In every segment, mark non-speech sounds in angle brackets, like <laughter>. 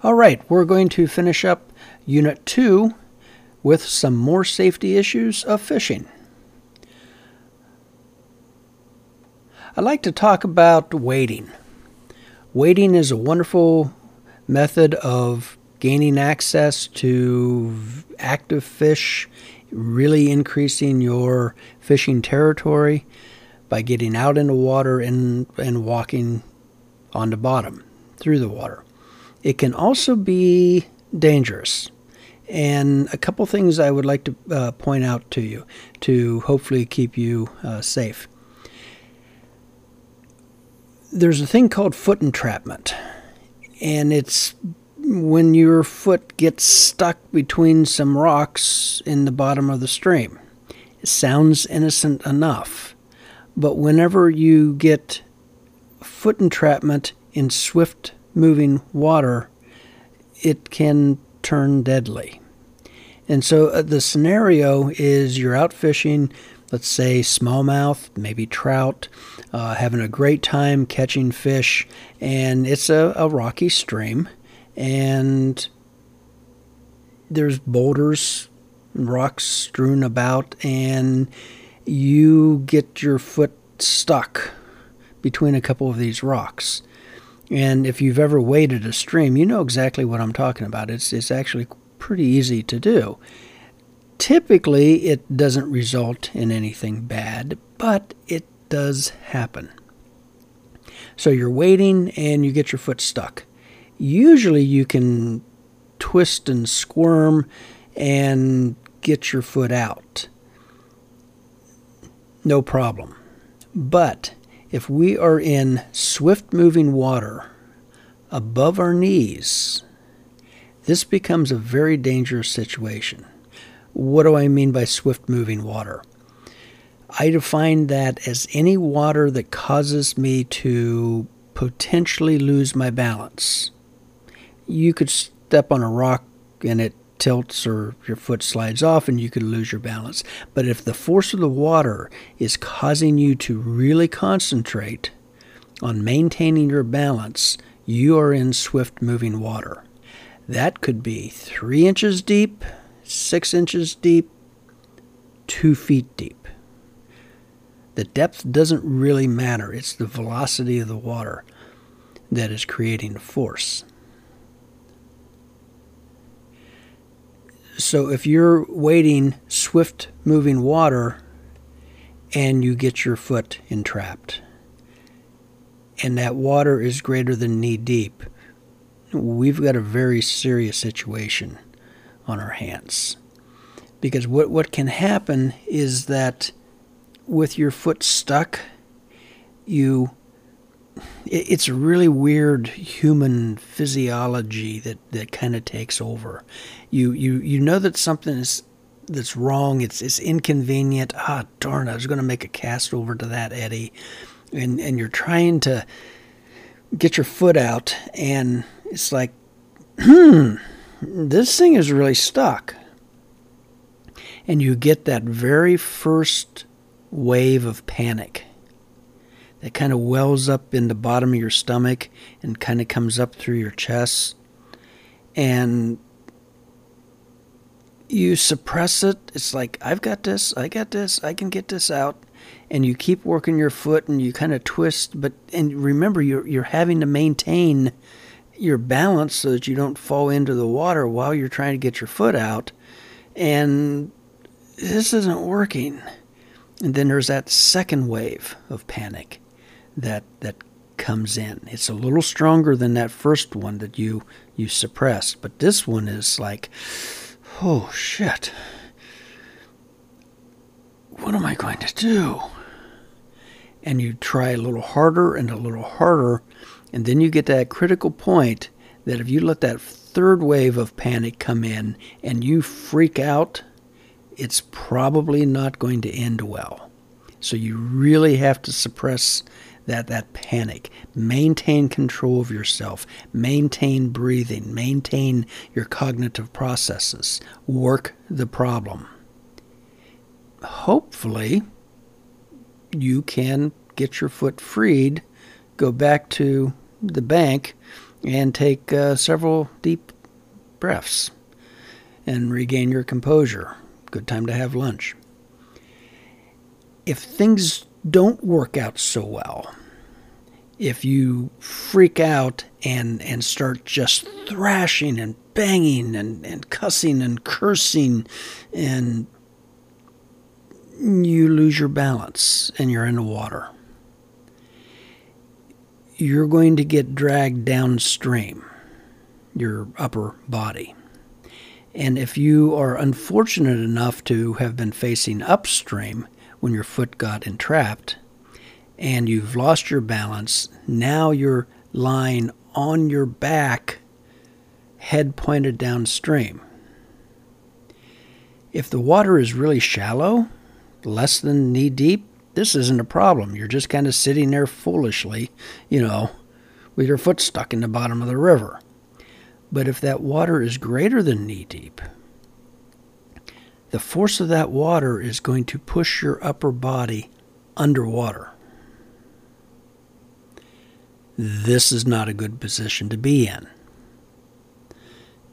All right, we're going to finish up Unit 2 with some more safety issues of fishing. I'd like to talk about wading. Wading is a wonderful method of gaining access to active fish, really increasing your fishing territory by getting out in the water and, and walking on the bottom through the water. It can also be dangerous. And a couple things I would like to uh, point out to you to hopefully keep you uh, safe. There's a thing called foot entrapment, and it's when your foot gets stuck between some rocks in the bottom of the stream. It sounds innocent enough, but whenever you get foot entrapment in swift moving water, it can turn deadly. And so uh, the scenario is you're out fishing, let's say smallmouth, maybe trout, uh, having a great time catching fish, and it's a, a rocky stream, and there's boulders rocks strewn about, and you get your foot stuck between a couple of these rocks. And if you've ever waded a stream, you know exactly what I'm talking about. It's, it's actually pretty easy to do. Typically, it doesn't result in anything bad, but it does happen. So you're wading and you get your foot stuck. Usually, you can twist and squirm and get your foot out. No problem. But if we are in swift moving water above our knees, this becomes a very dangerous situation. What do I mean by swift moving water? I define that as any water that causes me to potentially lose my balance. You could step on a rock and it tilts or your foot slides off and you could lose your balance. But if the force of the water is causing you to really concentrate on maintaining your balance, you are in swift moving water. That could be three inches deep, six inches deep, two feet deep. The depth doesn't really matter, it's the velocity of the water that is creating the force. So if you're wading swift moving water and you get your foot entrapped, and that water is greater than knee deep, we've got a very serious situation on our hands. Because what, what can happen is that with your foot stuck, you it's a really weird human physiology that, that kind of takes over. You you you know that something is that's wrong. It's it's inconvenient. Ah, darn! I was going to make a cast over to that eddy, and and you're trying to get your foot out, and it's like, hmm, this thing is really stuck. And you get that very first wave of panic that kind of wells up in the bottom of your stomach and kind of comes up through your chest. And you suppress it. It's like, I've got this, I got this, I can get this out. And you keep working your foot and you kind of twist, but and remember you're you're having to maintain your balance so that you don't fall into the water while you're trying to get your foot out. And this isn't working. And then there's that second wave of panic that that comes in. It's a little stronger than that first one that you you suppressed, but this one is like, oh shit. What am I going to do? And you try a little harder and a little harder, and then you get to that critical point that if you let that third wave of panic come in and you freak out, it's probably not going to end well. So you really have to suppress that that panic. Maintain control of yourself. Maintain breathing. Maintain your cognitive processes. Work the problem. Hopefully, you can get your foot freed, go back to the bank, and take uh, several deep breaths and regain your composure. Good time to have lunch. If things don't work out so well, if you freak out and, and start just thrashing and banging and, and cussing and cursing and you lose your balance and you're in the water. You're going to get dragged downstream, your upper body. And if you are unfortunate enough to have been facing upstream when your foot got entrapped and you've lost your balance, now you're lying on your back, head pointed downstream. If the water is really shallow, less than knee deep, this isn't a problem. You're just kind of sitting there foolishly, you know, with your foot stuck in the bottom of the river. But if that water is greater than knee deep, the force of that water is going to push your upper body underwater. This is not a good position to be in.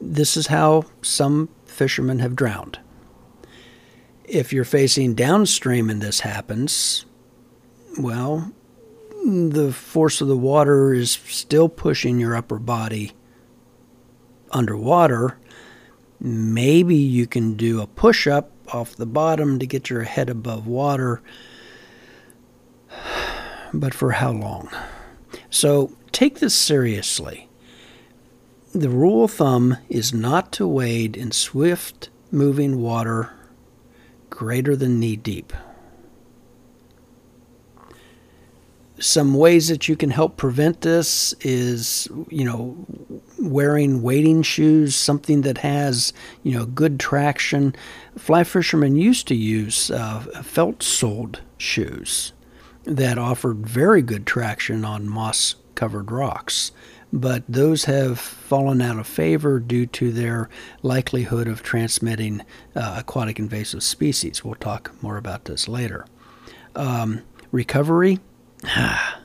This is how some fishermen have drowned. If you're facing downstream and this happens, well, the force of the water is still pushing your upper body underwater, maybe you can do a push up off the bottom to get your head above water. <sighs> But for how long? So take this seriously. The rule of thumb is not to wade in swift moving water greater than knee deep. some ways that you can help prevent this is, you know, wearing wading shoes, something that has, you know, good traction. Fly fishermen used to use uh, felt soled shoes that offered very good traction on moss covered rocks. But those have fallen out of favor due to their likelihood of transmitting uh, aquatic invasive species. We'll talk more about this later. Um, recovery <sighs>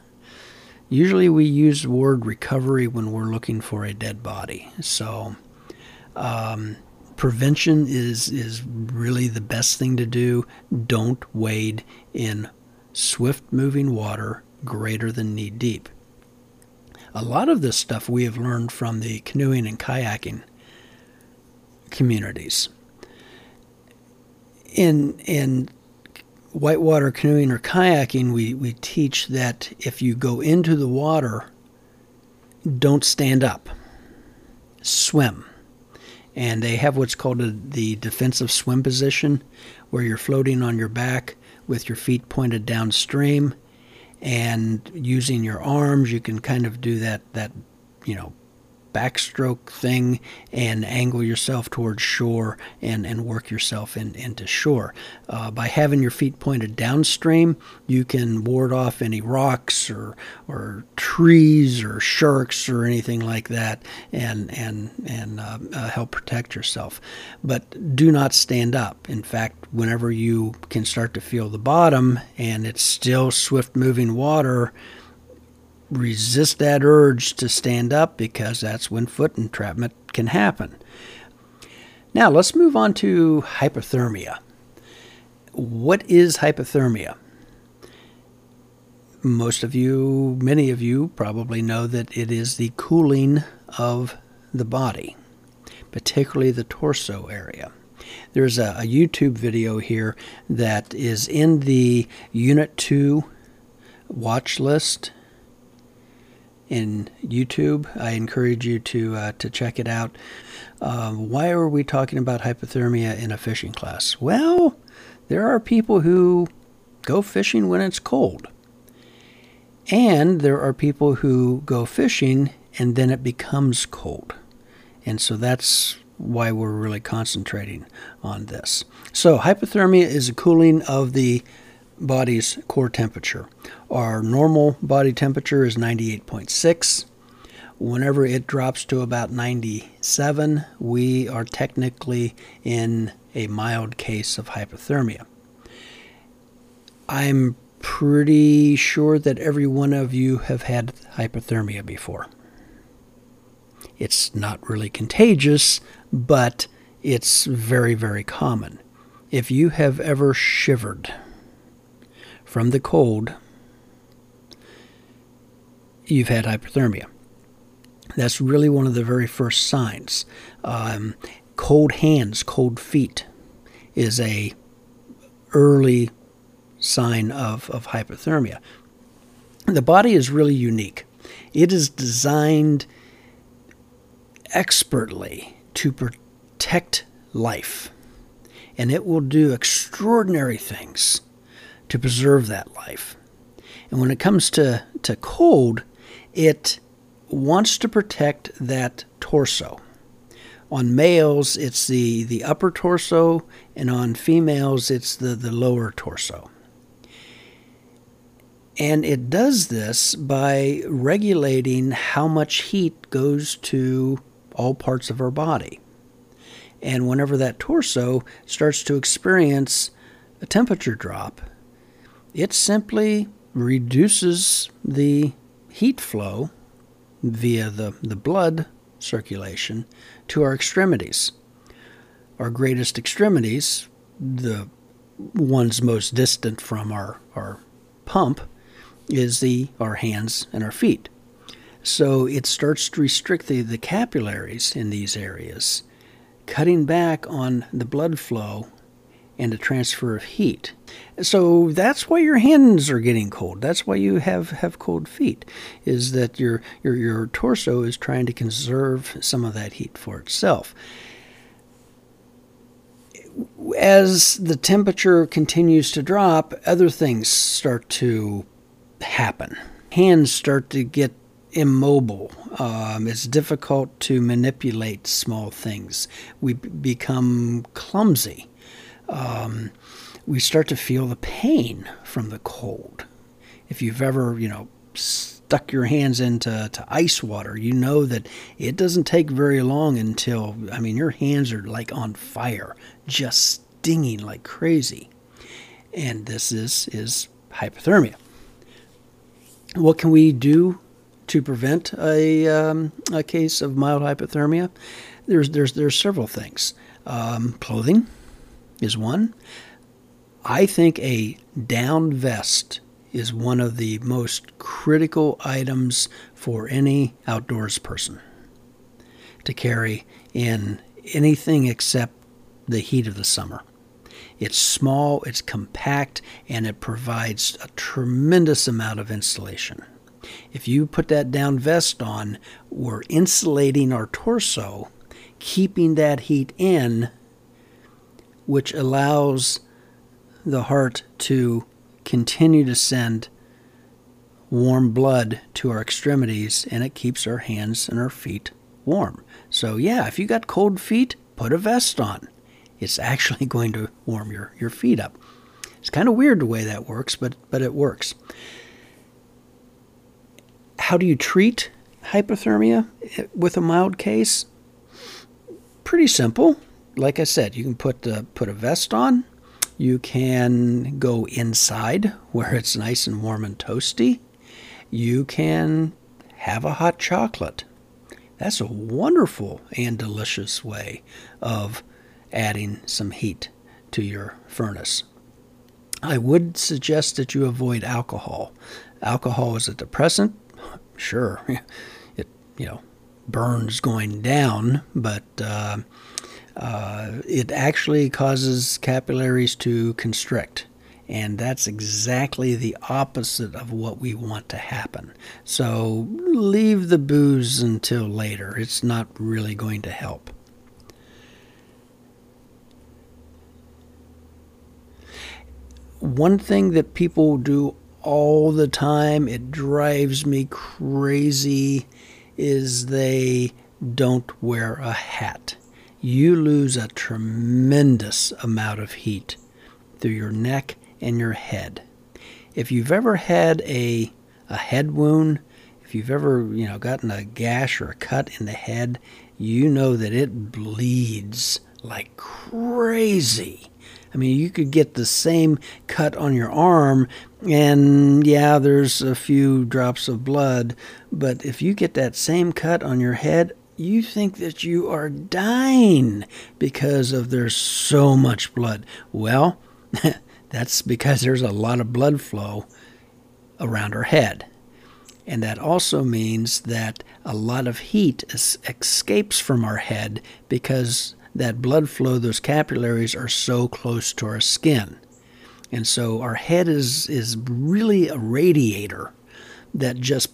Usually we use the word recovery when we're looking for a dead body. So um, prevention is is really the best thing to do. Don't wade in swift moving water greater than knee deep. A lot of this stuff we have learned from the canoeing and kayaking communities. In in whitewater canoeing or kayaking, we, we teach that if you go into the water, don't stand up, swim. And they have what's called a, the defensive swim position, where you're floating on your back with your feet pointed downstream. And using your arms, you can kind of do that, that you know, backstroke thing and angle yourself towards shore and, and work yourself in, into shore. Uh, by having your feet pointed downstream, you can ward off any rocks or, or trees or sharks or anything like that and, and, and uh, uh, help protect yourself. But do not stand up. In fact, whenever you can start to feel the bottom and it's still swift moving water, resist that urge to stand up because that's when foot entrapment can happen. Now, let's move on to hypothermia. What is hypothermia? Most of you, many of you, probably know that it is the cooling of the body, particularly the torso area. There's a, a YouTube video here that is in the Unit 2 watch list in YouTube. I encourage you to uh, to check it out. Um, why are we talking about hypothermia in a fishing class? Well, there are people who go fishing when it's cold, and there are people who go fishing and then it becomes cold, and so that's why we're really concentrating on this. So hypothermia is a cooling of the body's core temperature. Our normal body temperature is 98.6. Whenever it drops to about 97, we are technically in a mild case of hypothermia. I'm pretty sure that every one of you have had hypothermia before. It's not really contagious, but it's very, very common. If you have ever shivered from the cold, you've had hypothermia. That's really one of the very first signs. Um, cold hands, cold feet is a early sign of, of hypothermia. The body is really unique. It is designed expertly to protect life, and it will do extraordinary things to preserve that life. And when it comes to, to cold, it wants to protect that torso. On males, it's the, the upper torso, and on females, it's the, the lower torso. And it does this by regulating how much heat goes to all parts of our body. And whenever that torso starts to experience a temperature drop, it simply reduces the heat flow via the, the blood circulation to our extremities. Our greatest extremities, the ones most distant from our, our pump, is the our hands and our feet. So it starts to restrict the, the capillaries in these areas, cutting back on the blood flow and the transfer of heat. So that's why your hands are getting cold. That's why you have, have cold feet, is that your, your, your torso is trying to conserve some of that heat for itself. As the temperature continues to drop, other things start to happen. Hands start to get immobile. Um, it's difficult to manipulate small things. We b- become clumsy um, we start to feel the pain from the cold. If you've ever, you know, stuck your hands into to ice water, you know that it doesn't take very long until, I mean, your hands are like on fire, just stinging like crazy. And this is, is hypothermia. What can we do to prevent a, um, a case of mild hypothermia? There's, there's, there's several things. Um, clothing, is one. I think a down vest is one of the most critical items for any outdoors person to carry in anything except the heat of the summer. It's small, it's compact, and it provides a tremendous amount of insulation. If you put that down vest on, we're insulating our torso, keeping that heat in which allows the heart to continue to send warm blood to our extremities and it keeps our hands and our feet warm. So, yeah, if you got cold feet, put a vest on. It's <laughs> actually going to warm your, your feet up. It's kind of weird the way that works, but, but it works. How do you treat hypothermia eh, with a mild case? Pretty simple like I said, you can put put a vest on. You can go inside where it's nice and warm and toasty. You can have a hot chocolate. That's a wonderful and delicious way of adding some heat to your furnace. I would suggest that you avoid alcohol. Alcohol is a depressant. Sure, <laughs> it you know burns going down, but uh, uh, it actually causes capillaries to constrict. And that's exactly the opposite of what we want to happen. So leave the booze until later. It's not really going to help. One thing that people do all the time, it drives me crazy, is they don't wear a hat you lose a tremendous amount of heat through your neck and your head. If you've ever had a, a head wound, if you've ever, you know, gotten a gash or a cut in the head, you know that it bleeds like crazy. I mean, you could get the same cut on your arm, and yeah, there's a few drops of blood, but if you get that same cut on your head, you think that you are dying because of there's so much blood. Well, <laughs> that's because there's a lot of blood flow around our head. And that also means that a lot of heat es- escapes from our head because that blood flow, those capillaries are so close to our skin. And so our head is, is really a radiator that just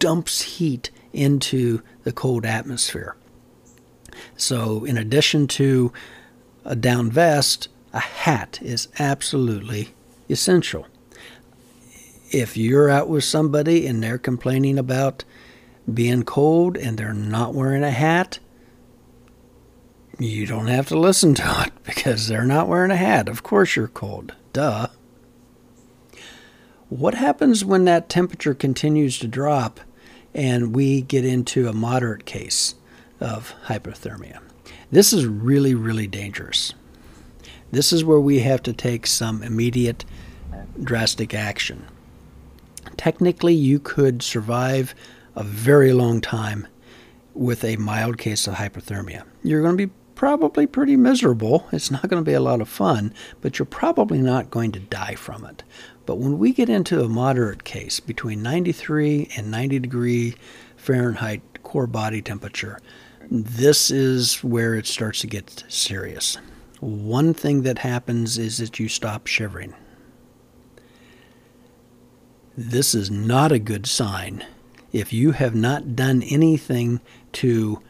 dumps heat into the cold atmosphere. So, in addition to a down vest, a hat is absolutely essential. If you're out with somebody and they're complaining about being cold and they're not wearing a hat, you don't have to listen to it <laughs> because they're not wearing a hat. Of course, you're cold. Duh. What happens when that temperature continues to drop and we get into a moderate case of hypothermia? This is really, really dangerous. This is where we have to take some immediate, drastic action. Technically, you could survive a very long time with a mild case of hypothermia. You're going to be probably pretty miserable. It's not going to be a lot of fun, but you're probably not going to die from it. But when we get into a moderate case between 93 and 90 degree Fahrenheit core body temperature, this is where it starts to get serious. One thing that happens is that you stop shivering. This is not a good sign if you have not done anything to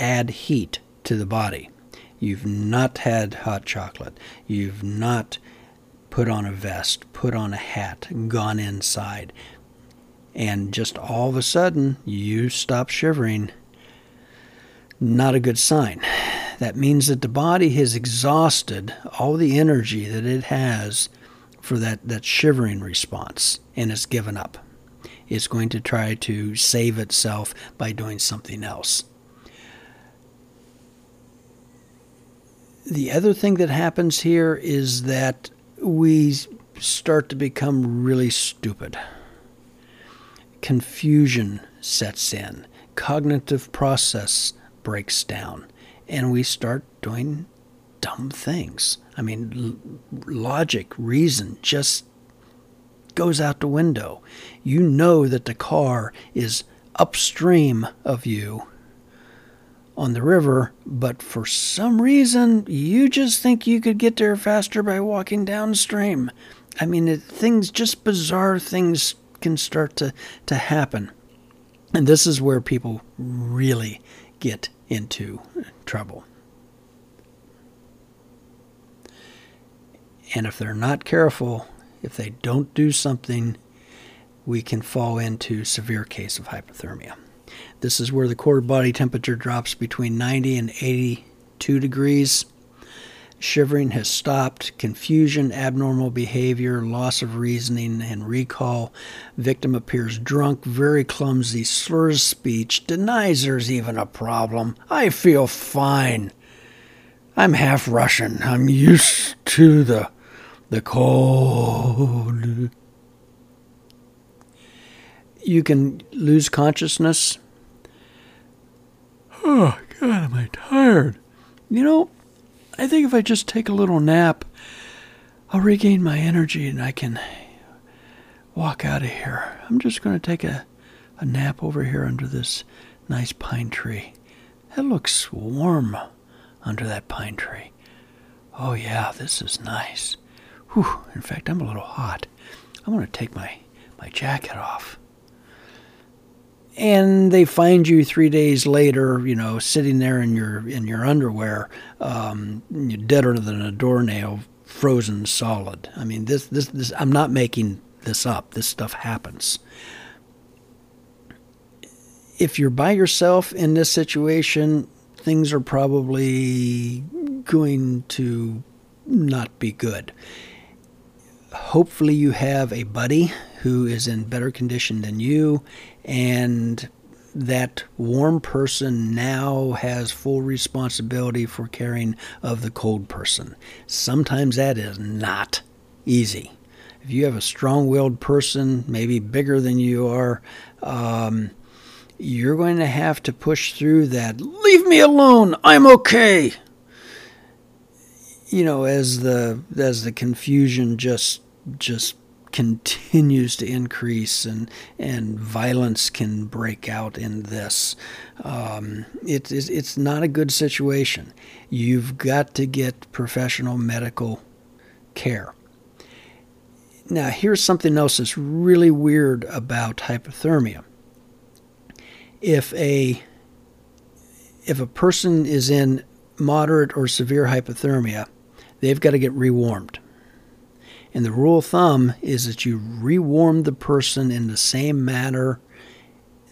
add heat to the body. You've not had hot chocolate. You've not put on a vest, put on a hat, gone inside. And just all of a sudden, you stop shivering. Not a good sign. That means that the body has exhausted all the energy that it has for that, that shivering response and it's given up. It's going to try to save itself by doing something else. The other thing that happens here is that we start to become really stupid. Confusion sets in, cognitive process breaks down and we start doing dumb things. I mean, l- logic, reason just goes out the window. You know that the car is upstream of you on the river, but for some reason you just think you could get there faster by walking downstream. I mean, it, things, just bizarre things can start to, to happen. And this is where people really get into trouble. And if they're not careful, if they don't do something, we can fall into severe case of hypothermia. This is where the core body temperature drops between 90 and 82 degrees. Shivering has stopped. Confusion, abnormal behavior, loss of reasoning and recall. Victim appears drunk, very clumsy, slurs speech, denies there's even a problem. I feel fine. I'm half Russian. I'm used to the the cold. You can lose consciousness. Oh, God, am I tired? You know, I think if I just take a little nap, I'll regain my energy and I can walk out of here. I'm just going to take a, a nap over here under this nice pine tree. It looks warm under that pine tree. Oh, yeah, this is nice. Whew, in fact, I'm a little hot. I'm going to take my, my jacket off and they find you three days later, you know, sitting there in your in your underwear, um, deader than a doornail, frozen solid. I mean, this this this. I'm not making this up. This stuff happens. If you're by yourself in this situation, things are probably going to not be good. Hopefully, you have a buddy who is in better condition than you, and that warm person now has full responsibility for caring of the cold person. Sometimes that is not easy. If you have a strong willed person, maybe bigger than you are, um, you're going to have to push through that. Leave me alone. I'm okay. You know, as the as the confusion just just continues to increase and and violence can break out in this. Um, it, it's it's not a good situation. You've got to get professional medical care. Now, here's something else that's really weird about hypothermia. If a if a person is in moderate or severe hypothermia, they've got to get rewarmed. And the rule of thumb is that you rewarm the person in the same manner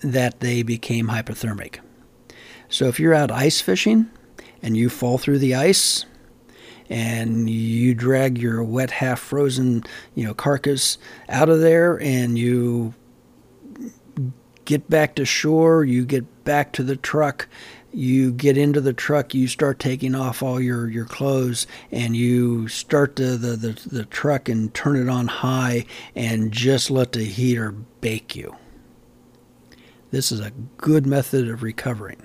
that they became hypothermic. So if you're out ice fishing and you fall through the ice and you drag your wet half frozen, you know, carcass out of there and you get back to shore, you get back to the truck you get into the truck, you start taking off all your, your clothes, and you start the, the, the, the truck and turn it on high and just let the heater bake you. This is a good method of recovering.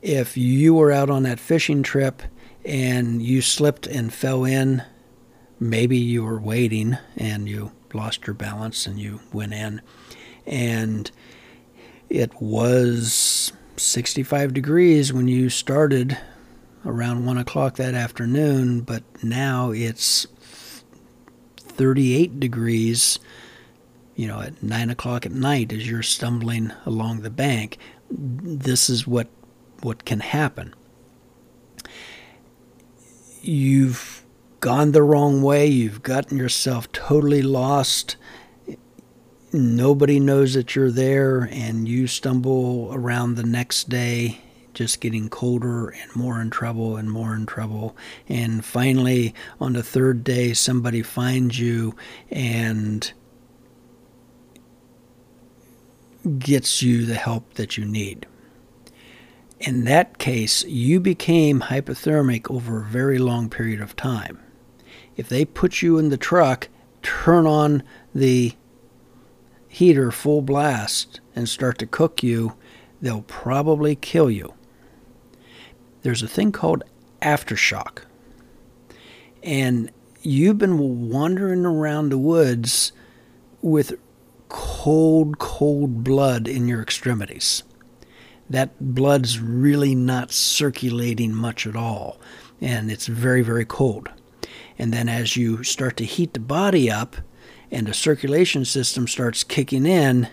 If you were out on that fishing trip and you slipped and fell in, maybe you were waiting and you lost your balance and you went in, and it was 65 degrees when you started around 1 o'clock that afternoon, but now it's 38 degrees, you know, at 9 o'clock at night as you're stumbling along the bank. This is what, what can happen. You've gone the wrong way, you've gotten yourself totally lost nobody knows that you're there and you stumble around the next day just getting colder and more in trouble and more in trouble. And finally on the third day somebody finds you and gets you the help that you need. In that case you became hypothermic over a very long period of time. If they put you in the truck turn on the heater full blast and start to cook you, they'll probably kill you. There's a thing called aftershock. And you've been wandering around the woods with cold, cold blood in your extremities. That blood's really not circulating much at all, and it's very, very cold. And then as you start to heat the body up, and the circulation system starts kicking in,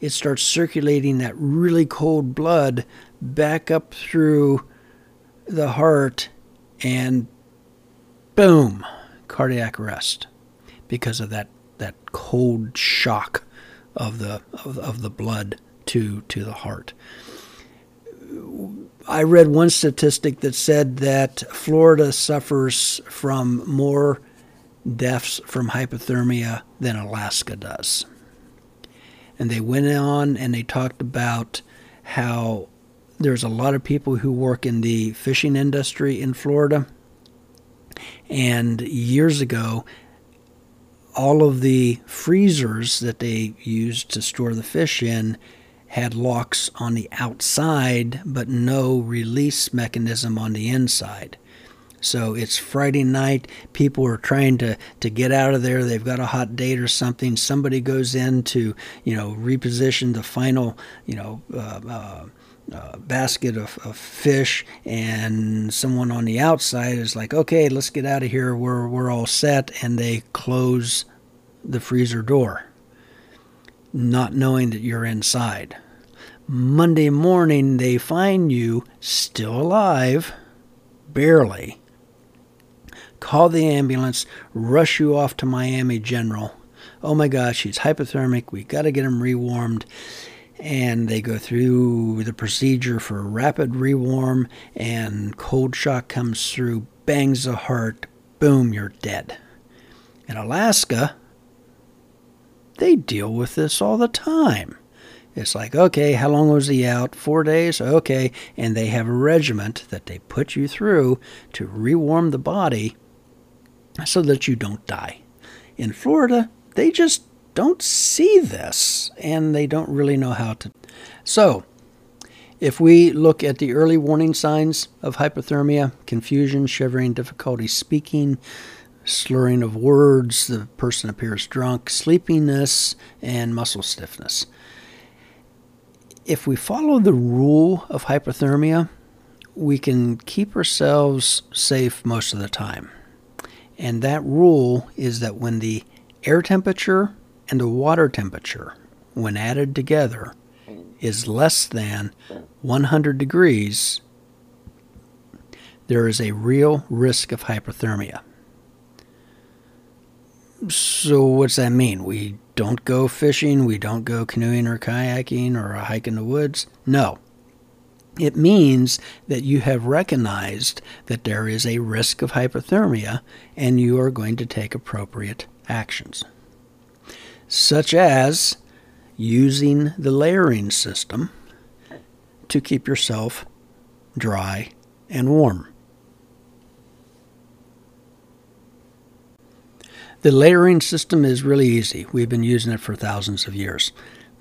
it starts circulating that really cold blood back up through the heart and boom, cardiac arrest because of that, that cold shock of the of, of the blood to to the heart. I read one statistic that said that Florida suffers from more deaths from hypothermia than Alaska does. And they went on and they talked about how there's a lot of people who work in the fishing industry in Florida. And years ago, all of the freezers that they used to store the fish in had locks on the outside, but no release mechanism on the inside. So it's Friday night. People are trying to, to get out of there. They've got a hot date or something. Somebody goes in to, you know, reposition the final, you know, uh, uh, uh, basket of, of fish, and someone on the outside is like, okay, let's get out of here. We're, we're all set. And they close the freezer door, not knowing that you're inside. Monday morning, they find you still alive, barely, call the ambulance, rush you off to Miami General. Oh my gosh, he's hypothermic. We got to get him rewarmed. And they go through the procedure for rapid rewarm, and cold shock comes through, bangs the heart, boom, you're dead. In Alaska, they deal with this all the time. It's like, okay, how long was he out? Four days? Okay. And they have a regiment that they put you through to rewarm the body so that you don't die. In Florida, they just don't see this and they don't really know how to. So, if we look at the early warning signs of hypothermia, confusion, shivering, difficulty speaking, slurring of words, the person appears drunk, sleepiness, and muscle stiffness. If we follow the rule of hypothermia, we can keep ourselves safe most of the time. And that rule is that when the air temperature and the water temperature, when added together, is less than 100 degrees, there is a real risk of hypothermia. So, what's that mean? We don't go fishing, we don't go canoeing or kayaking or a hike in the woods? No. It means that you have recognized that there is a risk of hypothermia and you are going to take appropriate actions, such as using the layering system to keep yourself dry and warm. The layering system is really easy. We've been using it for thousands of years.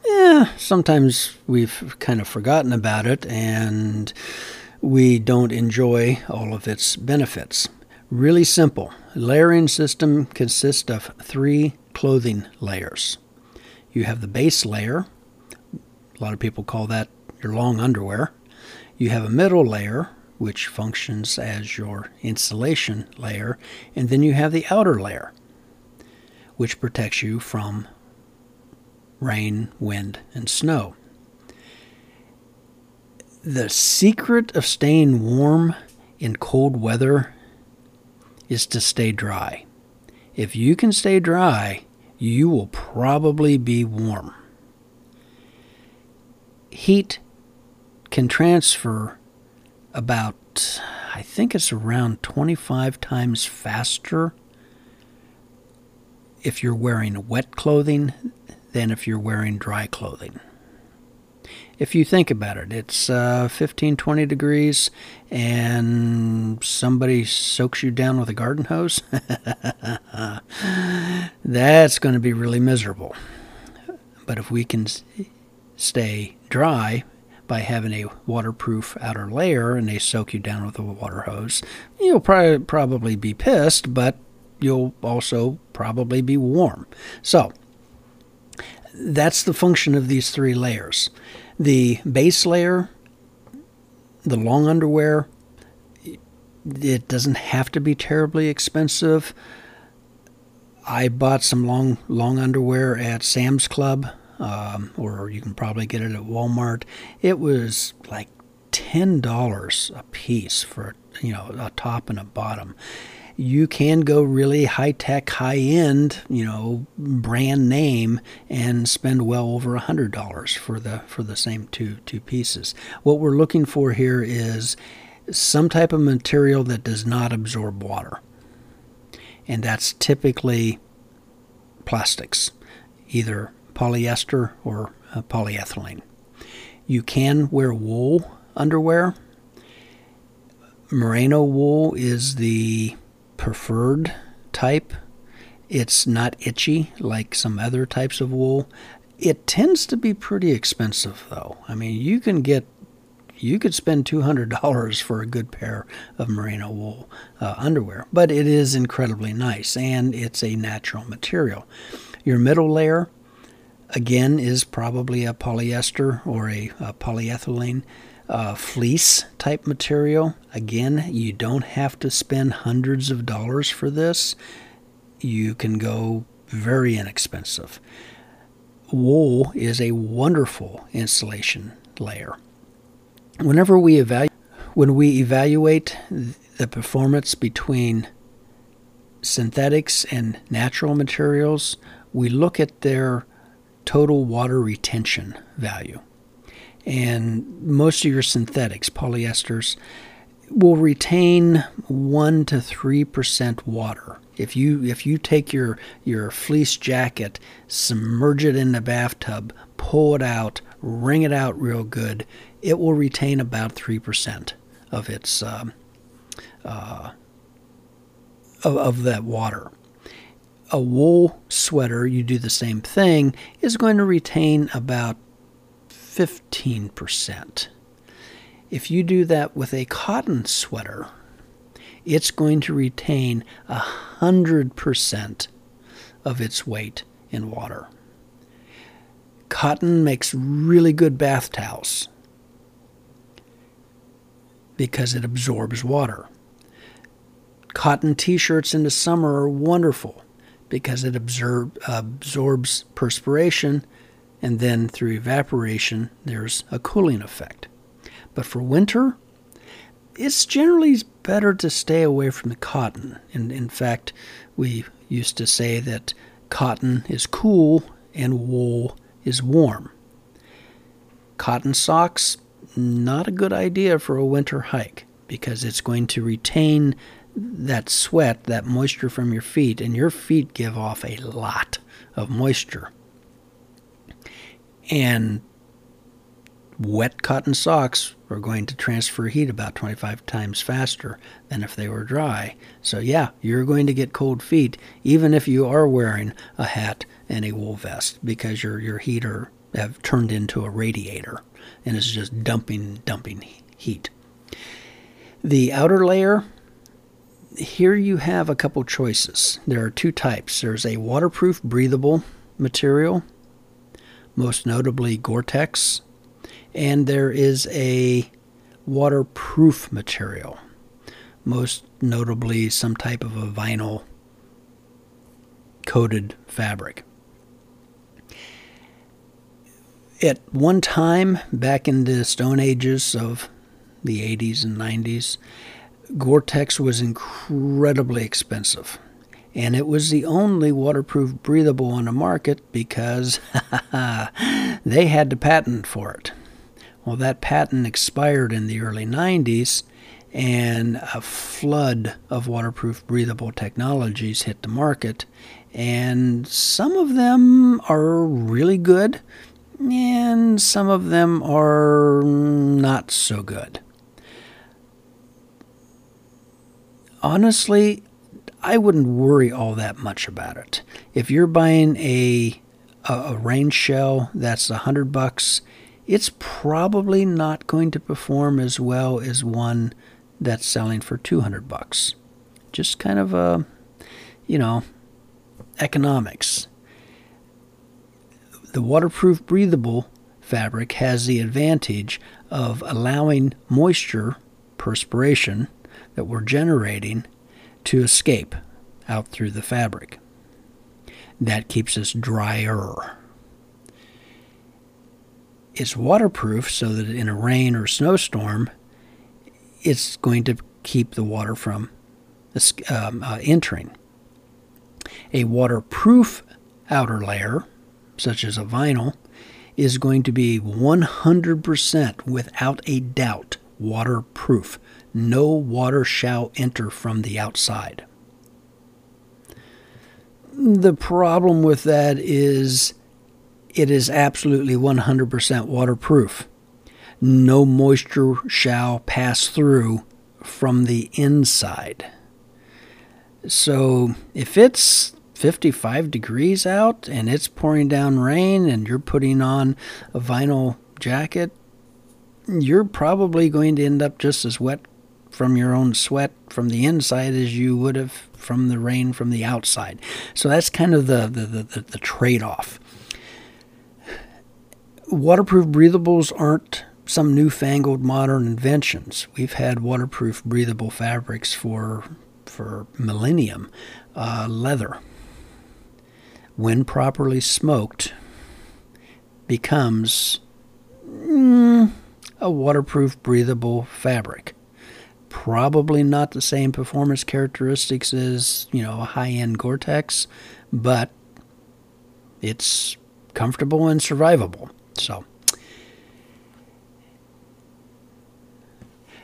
Yeah, sometimes we've kind of forgotten about it and we don't enjoy all of its benefits. Really simple. Layering system consists of three clothing layers. You have the base layer. A lot of people call that your long underwear. You have a middle layer, which functions as your insulation layer, and then you have the outer layer, which protects you from rain, wind, and snow. The secret of staying warm in cold weather is to stay dry. If you can stay dry, you will probably be warm. Heat can transfer about, I think it's around 25 times faster if you're wearing wet clothing than if you're wearing dry clothing. If you think about it, it's uh, 15, 20 degrees and somebody soaks you down with a garden hose. <laughs> That's going to be really miserable. But if we can stay dry by having a waterproof outer layer and they soak you down with a water hose, you'll probably probably be pissed, but you'll also probably be warm. So that's the function of these three layers. The base layer, the long underwear, it doesn't have to be terribly expensive. I bought some long long underwear at Sam's Club um, or you can probably get it at Walmart. It was like ten dollars a piece for you know a top and a bottom. You can go really high tech, high end, you know, brand name, and spend well over a hundred dollars for the for the same two two pieces. What we're looking for here is some type of material that does not absorb water, and that's typically plastics, either polyester or uh, polyethylene. You can wear wool underwear. Merino wool is the preferred type. It's not itchy like some other types of wool. It tends to be pretty expensive though. I mean, you can get you could spend $200 for a good pair of merino wool uh, underwear, but it is incredibly nice and it's a natural material. Your middle layer again is probably a polyester or a, a polyethylene uh, fleece type material. Again, you don't have to spend hundreds of dollars for this. You can go very inexpensive. Wool is a wonderful insulation layer. Whenever we evaluate when we evaluate the performance between synthetics and natural materials, we look at their total water retention value. And most of your synthetics, polyesters, will retain 1 to 3% water. If you if you take your your fleece jacket, submerge it in the bathtub, pull it out, wring it out real good, it will retain about 3% of its um, uh, of, of that water a wool sweater, you do the same thing, is going to retain about 15%. If you do that with a cotton sweater, it's going to retain 100% of its weight in water. Cotton makes really good bath towels because it absorbs water. Cotton t shirts in the summer are wonderful because it absorb, absorbs perspiration and then through evaporation there's a cooling effect. But for winter, it's generally better to stay away from the cotton. And in fact, we used to say that cotton is cool and wool is warm. Cotton socks, not a good idea for a winter hike because it's going to retain that sweat, that moisture from your feet, and your feet give off a lot of moisture. And wet cotton socks are going to transfer heat about 25 times faster than if they were dry. So, yeah, you're going to get cold feet even if you are wearing a hat and a wool vest because your, your heater have turned into a radiator and is just dumping, dumping heat. The outer layer, here you have a couple choices. There are two types there's a waterproof, breathable material, most notably Gore Tex and there is a waterproof material, most notably some type of a vinyl coated fabric. At one time, back in the stone ages of the 80s and 90s, Gore Tex was incredibly expensive. And it was the only waterproof breathable on the market because <laughs> they had the patent for it. Well, that patent expired in the early 90s, and a flood of waterproof breathable technologies hit the market. And some of them are really good, and some of them are not so good. Honestly, I wouldn't worry all that much about it. If you're buying a a, a rain shell that's a hundred bucks it's probably not going to perform as well as one that's selling for 200 bucks. Just kind of a, you know, economics. The waterproof breathable fabric has the advantage of allowing moisture, perspiration that we're generating to escape out through the fabric. That keeps us drier. It's waterproof so that in a rain or snowstorm, it's going to keep the water from um, uh, entering. A waterproof outer layer, such as a vinyl, is going to be 100% without a doubt waterproof. No water shall enter from the outside. The problem with that is it is absolutely 100% waterproof. No moisture shall pass through from the inside. So if it's 55 degrees out and it's pouring down rain and you're putting on a vinyl jacket, you're probably going to end up just as wet from your own sweat from the inside as you would have from the rain from the outside. So that's kind of the, the, the, the trade off waterproof breathables aren't some newfangled modern inventions. We've had waterproof breathable fabrics for for millennium. Uh, leather, when properly smoked, becomes mm, a waterproof breathable fabric. Probably not the same performance characteristics as you know a high-end Gore-Tex, but it's comfortable and survivable. So,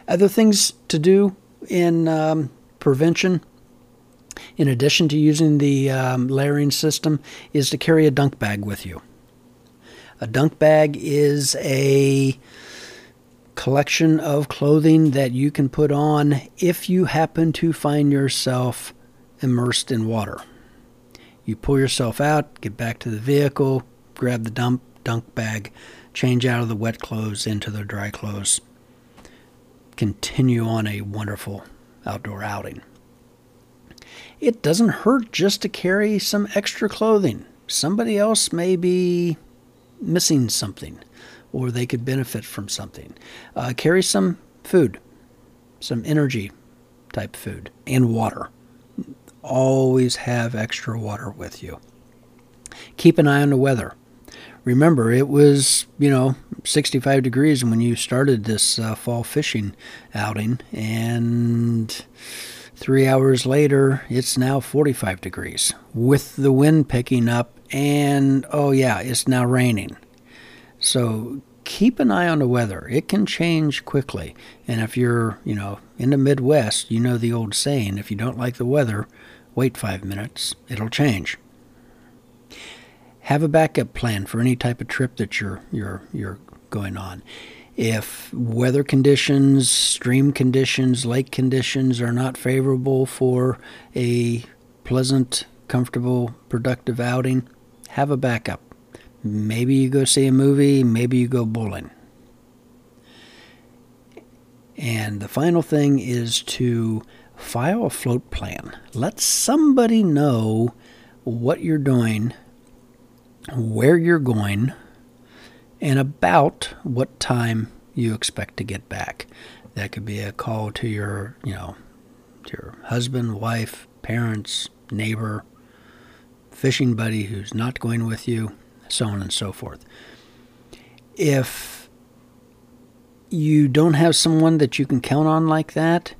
other things to do in um, prevention, in addition to using the um, layering system, is to carry a dunk bag with you. A dunk bag is a collection of clothing that you can put on if you happen to find yourself immersed in water. You pull yourself out, get back to the vehicle, grab the dump dunk bag, change out of the wet clothes into the dry clothes, continue on a wonderful outdoor outing. It doesn't hurt just to carry some extra clothing. Somebody else may be missing something or they could benefit from something. Uh, carry some food, some energy type food, and water. Always have extra water with you. Keep an eye on the weather. Remember, it was, you know, 65 degrees when you started this uh, fall fishing outing, and three hours later, it's now 45 degrees with the wind picking up, and oh, yeah, it's now raining. So keep an eye on the weather. It can change quickly. And if you're, you know, in the Midwest, you know the old saying if you don't like the weather, wait five minutes, it'll change. Have a backup plan for any type of trip that you're you're you're going on. If weather conditions, stream conditions, lake conditions are not favorable for a pleasant, comfortable, productive outing, have a backup. Maybe you go see a movie, maybe you go bowling. And the final thing is to file a float plan. Let somebody know what you're doing, where you're going, and about what time you expect to get back. That could be a call to your, you know, your husband, wife, parents, neighbor, fishing buddy who's not going with you, so on and so forth. If you don't have someone that you can count on like that,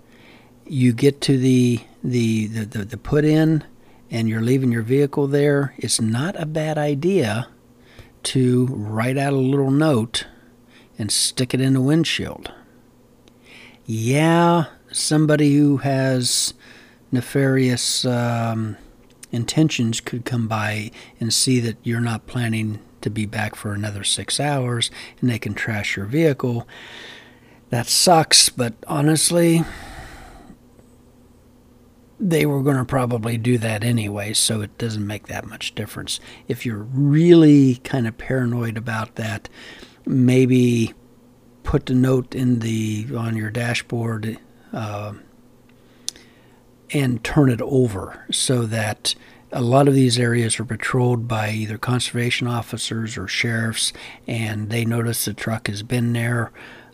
you get to the the, the, the, the put in and you're leaving your vehicle there, it's not a bad idea to write out a little note and stick it in the windshield. Yeah, somebody who has nefarious um, intentions could come by and see that you're not planning to be back for another six hours and they can trash your vehicle. That sucks, but honestly, they were going to probably do that anyway, so it doesn't make that much difference. If you're really kind of paranoid about that, maybe put the note in the on your dashboard uh, and turn it over so that a lot of these areas are patrolled by either conservation officers or sheriffs, and they notice the truck has been there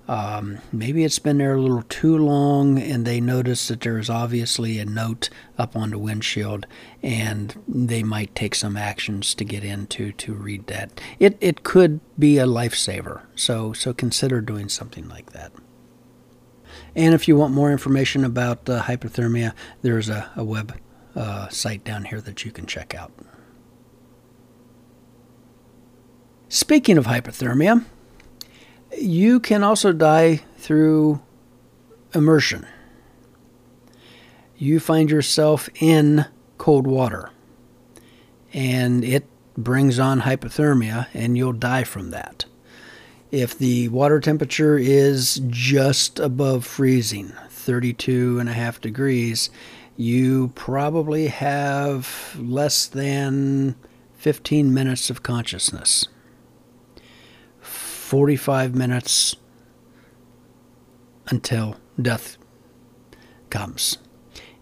um, maybe it's been there a little too long, and they notice that there's obviously a note up on the windshield, and they might take some actions to get into to read that. It it could be a lifesaver, so so consider doing something like that. And if you want more information about uh, hypothermia, there's a, a web uh, site down here that you can check out. Speaking of hypothermia, you can also die through immersion. You find yourself in cold water and it brings on hypothermia and you'll die from that. If the water temperature is just above freezing, 32 and a half degrees, you probably have less than 15 minutes of consciousness. 45 minutes until death comes.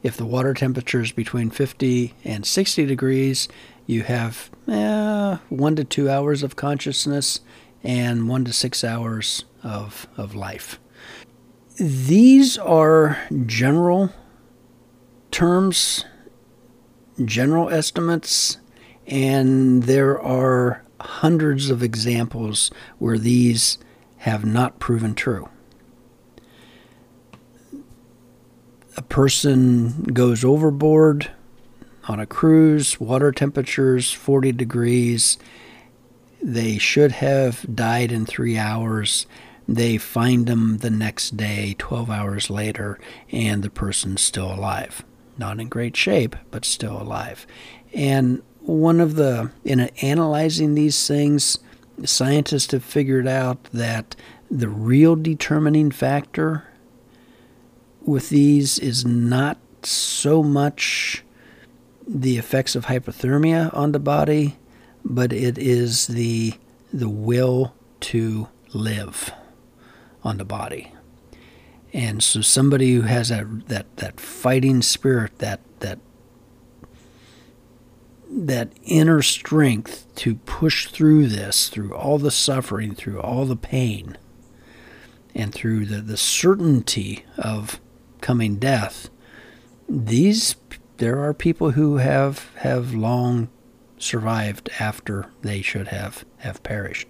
If the water temperature is between 50 and 60 degrees, you have eh, one to two hours of consciousness and one to six hours of, of life. These are general terms, general estimates, and there are hundreds of examples where these have not proven true. A person goes overboard on a cruise, water temperatures 40 degrees. They should have died in three hours. They find them the next day, 12 hours later, and the person's still alive. Not in great shape, but still alive. And one of the in analyzing these things, scientists have figured out that the real determining factor with these is not so much the effects of hypothermia on the body, but it is the the will to live on the body. And so somebody who has that that, that fighting spirit, that that that inner strength to push through this, through all the suffering, through all the pain, and through the, the certainty of coming death, these there are people who have have long survived after they should have have perished.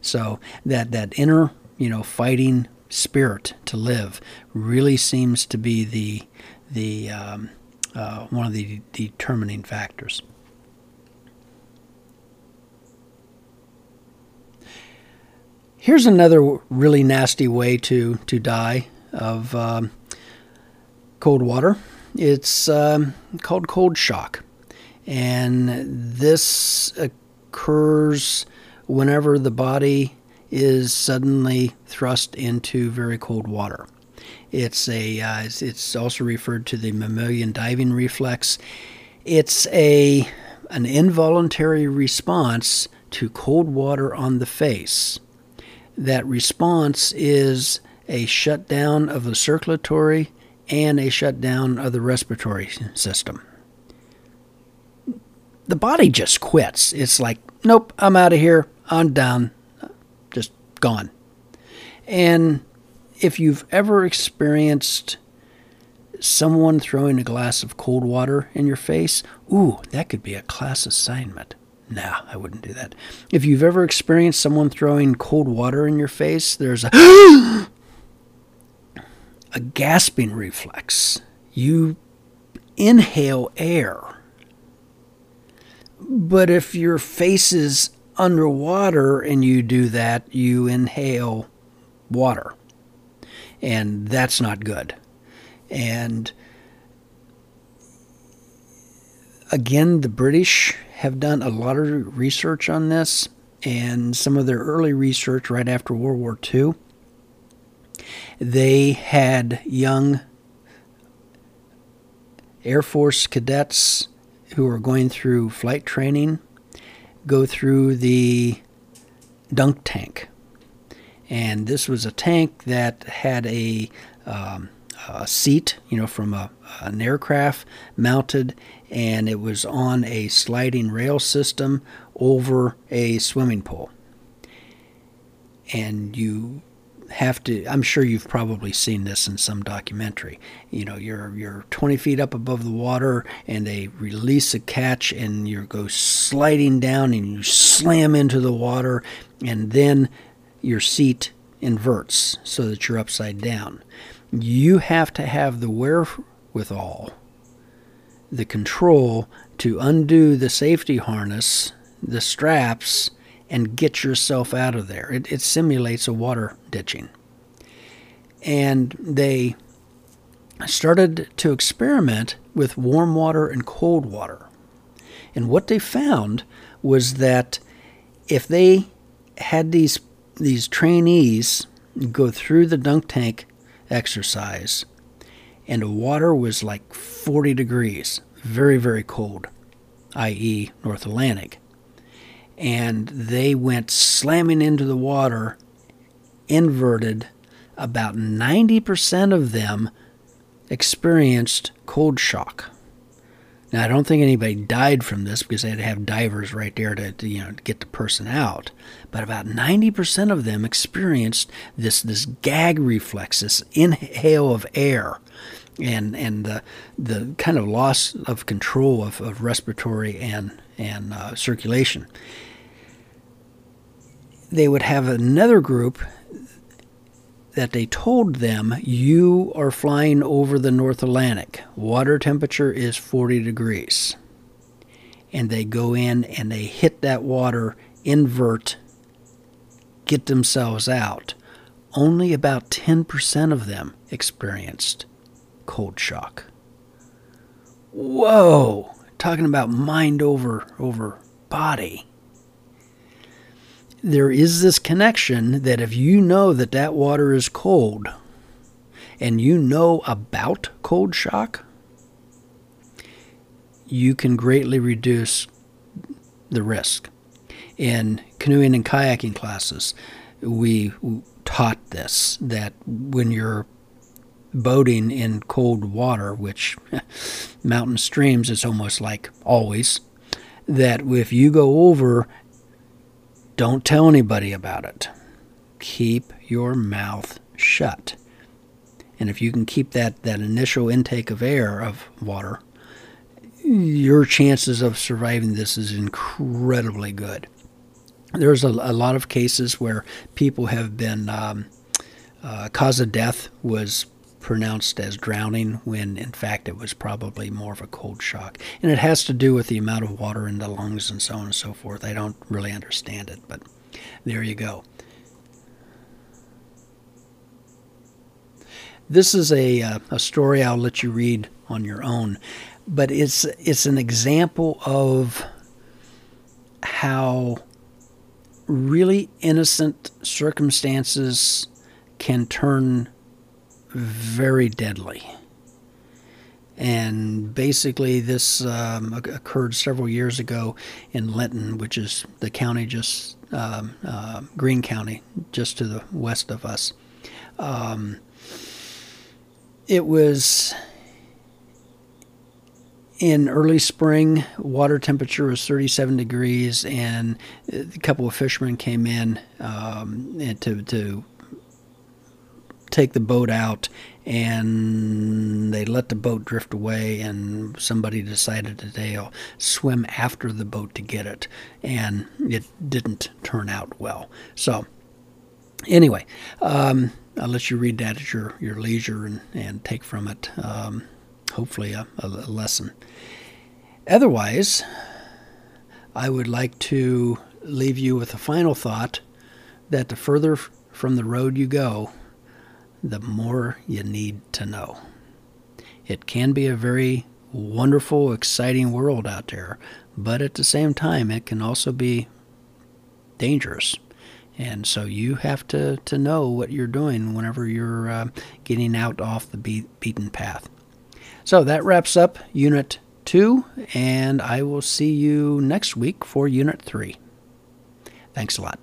So that that inner, you know, fighting spirit to live really seems to be the the um, uh, one of the determining factors. Here's another really nasty way to to die of um, cold water. It's um, called cold shock, and this occurs whenever the body is suddenly thrust into very cold water. It's a uh, it's also referred to the mammalian diving reflex. It's a an involuntary response to cold water on the face that response is a shutdown of the circulatory and a shutdown of the respiratory system. The body just quits. It's like, nope, I'm out of here. I'm done. Just gone. And if you've ever experienced someone throwing a glass of cold water in your face, ooh, that could be a class assignment. Nah, I wouldn't do that. If you've ever experienced someone throwing cold water in your face, there's a <gasps> a gasping reflex. You inhale air. But if your face is underwater and you do that, you inhale water. And that's not good. And again, the British have done a lot of research on this, and some of their early research right after World War II. They had young Air Force cadets who are going through flight training go through the dunk tank. And this was a tank that had a, um, a seat, you know, from a, an aircraft mounted, and it was on a sliding rail system over a swimming pool. And you have to I'm sure you've probably seen this in some documentary. You know, you're you're 20 feet up above the water and they release a catch and you go sliding down and you slam into the water and then your seat inverts so that you're upside down. You have to have the wherewithal the control to undo the safety harness, the straps, and get yourself out of there. It, it simulates a water ditching. And they started to experiment with warm water and cold water. And what they found was that if they had these these trainees go through the dunk tank exercise and the water was like 40 degrees, very, very cold, i.e., North Atlantic. And they went slamming into the water, inverted. About 90% of them experienced cold shock. Now, I don't think anybody died from this because they had to have divers right there to, to, you know get the person out. But about 90% of them experienced this this gag reflex, this inhale of air, and and the the kind of loss of control of, of respiratory and and uh, circulation. They would have another group that they told them you are flying over the North Atlantic. Water temperature is 40 degrees. And they go in and they hit that water, invert, get themselves out. Only about 10% of them experienced cold shock. Whoa! Talking about mind over over body there is this connection that if you know that that water is cold and you know about cold shock, you can greatly reduce the risk. In canoeing and kayaking classes, we taught this that when you're boating in cold water, which <laughs> mountain streams is almost like always, that if you go over, don't tell anybody about it. Keep your mouth shut. And if you can keep that, that initial intake of air, of water, your chances of surviving this is incredibly good. There's a, a lot of cases where people have been, um, uh, cause of death was pronounced as drowning when in fact it was probably more of a cold shock. And it has to do with the amount of water in the lungs and so on and so forth. I don't really understand it, but there you go. This is a, uh, a story I'll let you read on your own, but it's it's an example of how really innocent circumstances can turn very deadly. And basically, this um, occurred several years ago in Linton, which is the county just um, uh, County, just to the west of us. Um, it was in early spring, water temperature was 37 degrees, and a couple of fishermen came in um, to, to take the boat out and they let the boat drift away and somebody decided that they'll swim after the boat to get it and it didn't turn out well. So anyway um, i'll let you read that at your, your leisure and, and take from it um, hopefully a, a lesson. Otherwise i would like to leave you with a final thought that the further from the road you go the more you need to know. It can be a very wonderful, exciting world out there, but at the same time, it can also be dangerous. And so you have to, to know what you're doing whenever you're uh, getting out off the beaten path. So that wraps up Unit 2, and I will see you next week for Unit 3. Thanks a lot.